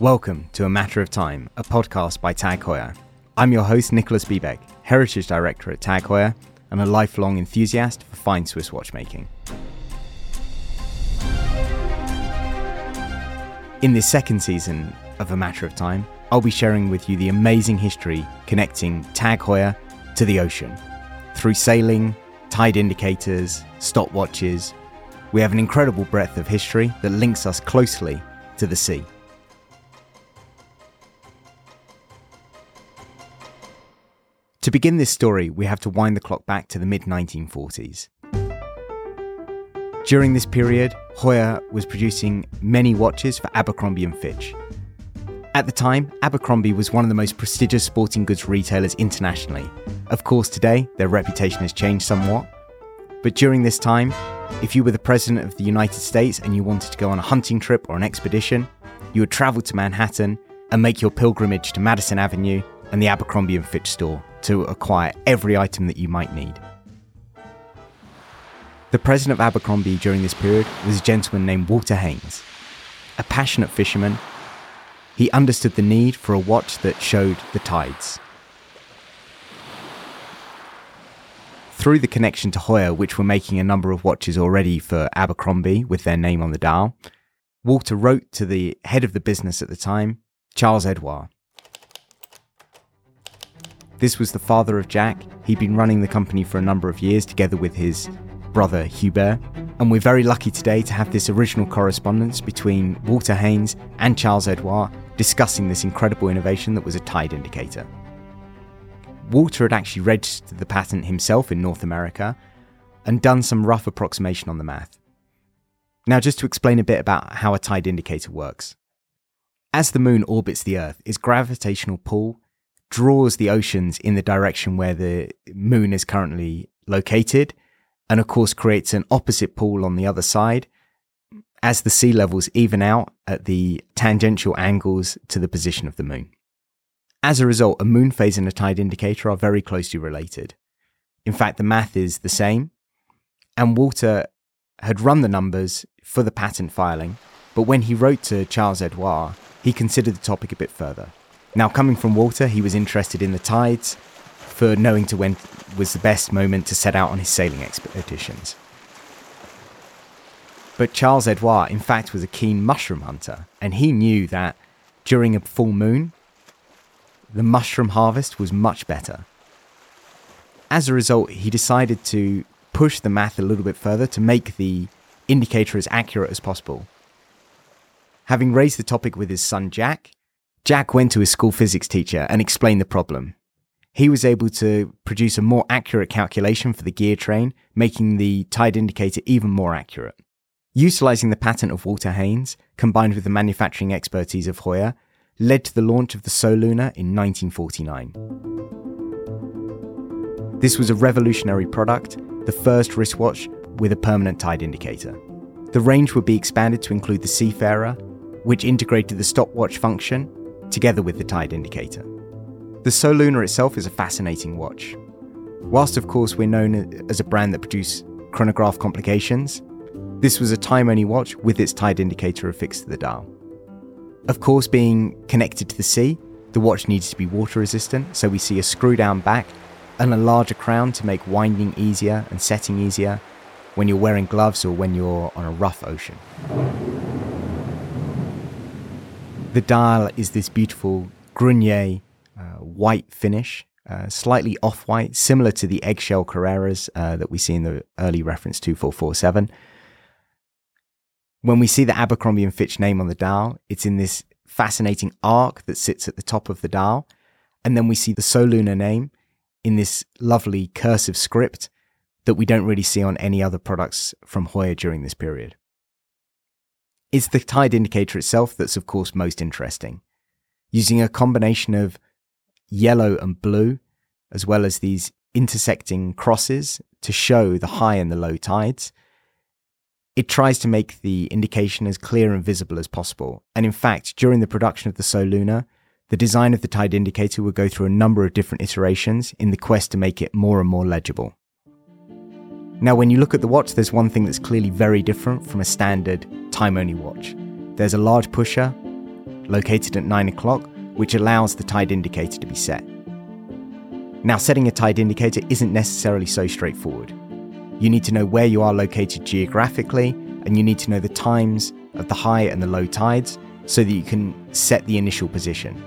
Welcome to A Matter of Time, a podcast by Tag Heuer. I'm your host, Nicholas Biebuyck, Heritage Director at Tag Heuer and a lifelong enthusiast for fine Swiss watchmaking. In this second season of A Matter of Time, I'll be sharing with you the amazing history connecting Tag Heuer to the ocean. Through sailing, tide indicators, stopwatches, we have an incredible breadth of history that links us closely to the sea. To begin this story, we have to wind the clock back to the mid 1940s. During this period, Heuer was producing many watches for Abercrombie and Fitch. At the time, Abercrombie was one of the most prestigious sporting goods retailers internationally. Of course, today, their reputation has changed somewhat. But during this time, if you were the President of the United States and you wanted to go on a hunting trip or an expedition, you would travel to Manhattan and make your pilgrimage to Madison Avenue and the Abercrombie and Fitch store to acquire every item that you might need. The president of Abercrombie during this period was a gentleman named Walter Haynes. A passionate fisherman, he understood the need for a watch that showed the tides. Through the connection to Heuer, which were making a number of watches already for Abercrombie with their name on the dial, Walter wrote to the head of the business at the time, Charles Edouard. This was the father of Jack. He'd been running the company for a number of years together with his brother Hubert, and we're very lucky today to have this original correspondence between Walter Haynes and Charles Edouard discussing this incredible innovation that was a tide indicator. Walter had actually registered the patent himself in North America and done some rough approximation on the math. Now, just to explain a bit about how a tide indicator works. As the moon orbits the Earth, its gravitational pull draws the oceans in the direction where the moon is currently located, and of course creates an opposite pull on the other side as the sea levels even out at the tangential angles to the position of the moon. As a result, a moon phase and a tide indicator are very closely related. In fact, the math is the same, and Walter had run the numbers for the patent filing, but when he wrote to Charles Edouard, he considered the topic a bit further. Now, coming from Walter, he was interested in the tides for knowing to when was the best moment to set out on his sailing expeditions. But Charles Edouard, in fact, was a keen mushroom hunter, and he knew that during a full moon, the mushroom harvest was much better. As a result, he decided to push the math a little bit further to make the indicator as accurate as possible. Having raised the topic with his son Jack, Jack went to his school physics teacher and explained the problem. He was able to produce a more accurate calculation for the gear train, making the tide indicator even more accurate. Utilizing the patent of Walter Haynes, combined with the manufacturing expertise of Heuer, led to the launch of the Solunar in 1949. This was a revolutionary product, the first wristwatch with a permanent tide indicator. The range would be expanded to include the Seafarer, which integrated the stopwatch function together with the tide indicator. The Solunar itself is a fascinating watch. Whilst, of course, we're known as a brand that produce chronograph complications, this was a time only watch with its tide indicator affixed to the dial. Of course, being connected to the sea, the watch needs to be water resistant, so we see a screw down back and a larger crown to make winding easier and setting easier when you're wearing gloves or when you're on a rough ocean. The dial is this beautiful Grenier uh, white finish, uh, slightly off white, similar to the eggshell Carreras uh, that we see in the early reference 2447. When we see the Abercrombie and Fitch name on the dial, it's in this fascinating arc that sits at the top of the dial. And then we see the Solunar name in this lovely cursive script that we don't really see on any other products from Heuer during this period. It's the tide indicator itself that's, of course, most interesting. Using a combination of yellow and blue, as well as these intersecting crosses to show the high and the low tides, it tries to make the indication as clear and visible as possible. And in fact, during the production of the Solunar, the design of the tide indicator will go through a number of different iterations in the quest to make it more and more legible. Now, when you look at the watch, there's one thing that's clearly very different from a standard time only watch. There's a large pusher, located at 9 o'clock, which allows the tide indicator to be set. Now, setting a tide indicator isn't necessarily so straightforward. You need to know where you are located geographically, and you need to know the times of the high and the low tides so that you can set the initial position.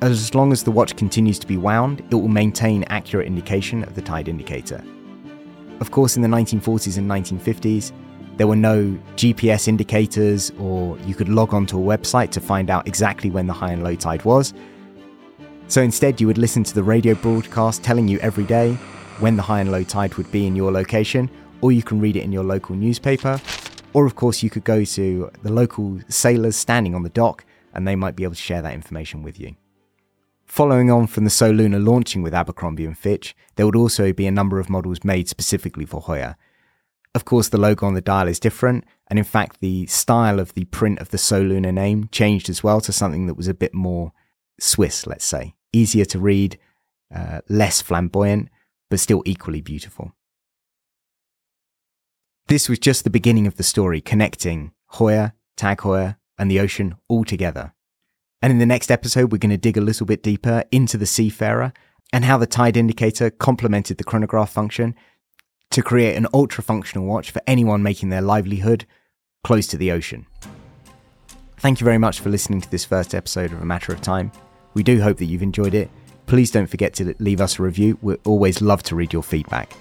As long as the watch continues to be wound, it will maintain accurate indication of the tide indicator. Of course, in the 1940s and 1950s, there were no GPS indicators, or you could log onto a website to find out exactly when the high and low tide was. So instead, you would listen to the radio broadcast telling you every day when the high and low tide would be in your location, or you can read it in your local newspaper. Or, of course, you could go to the local sailors standing on the dock, and they might be able to share that information with you. Following on from the Solunar launching with Abercrombie and Fitch, there would also be a number of models made specifically for Heuer. Of course, the logo on the dial is different, and in fact, the style of the print of the Solunar name changed as well to something that was a bit more Swiss, let's say. Easier to read, uh, less flamboyant, but still equally beautiful. This was just the beginning of the story, connecting Heuer, Tag Heuer, and the ocean all together. And in the next episode, we're going to dig a little bit deeper into the seafarer and how the tide indicator complemented the chronograph function to create an ultra functional watch for anyone making their livelihood close to the ocean. Thank you very much for listening to this first episode of A Matter of Time. We do hope that you've enjoyed it. Please don't forget to leave us a review. We always love to read your feedback.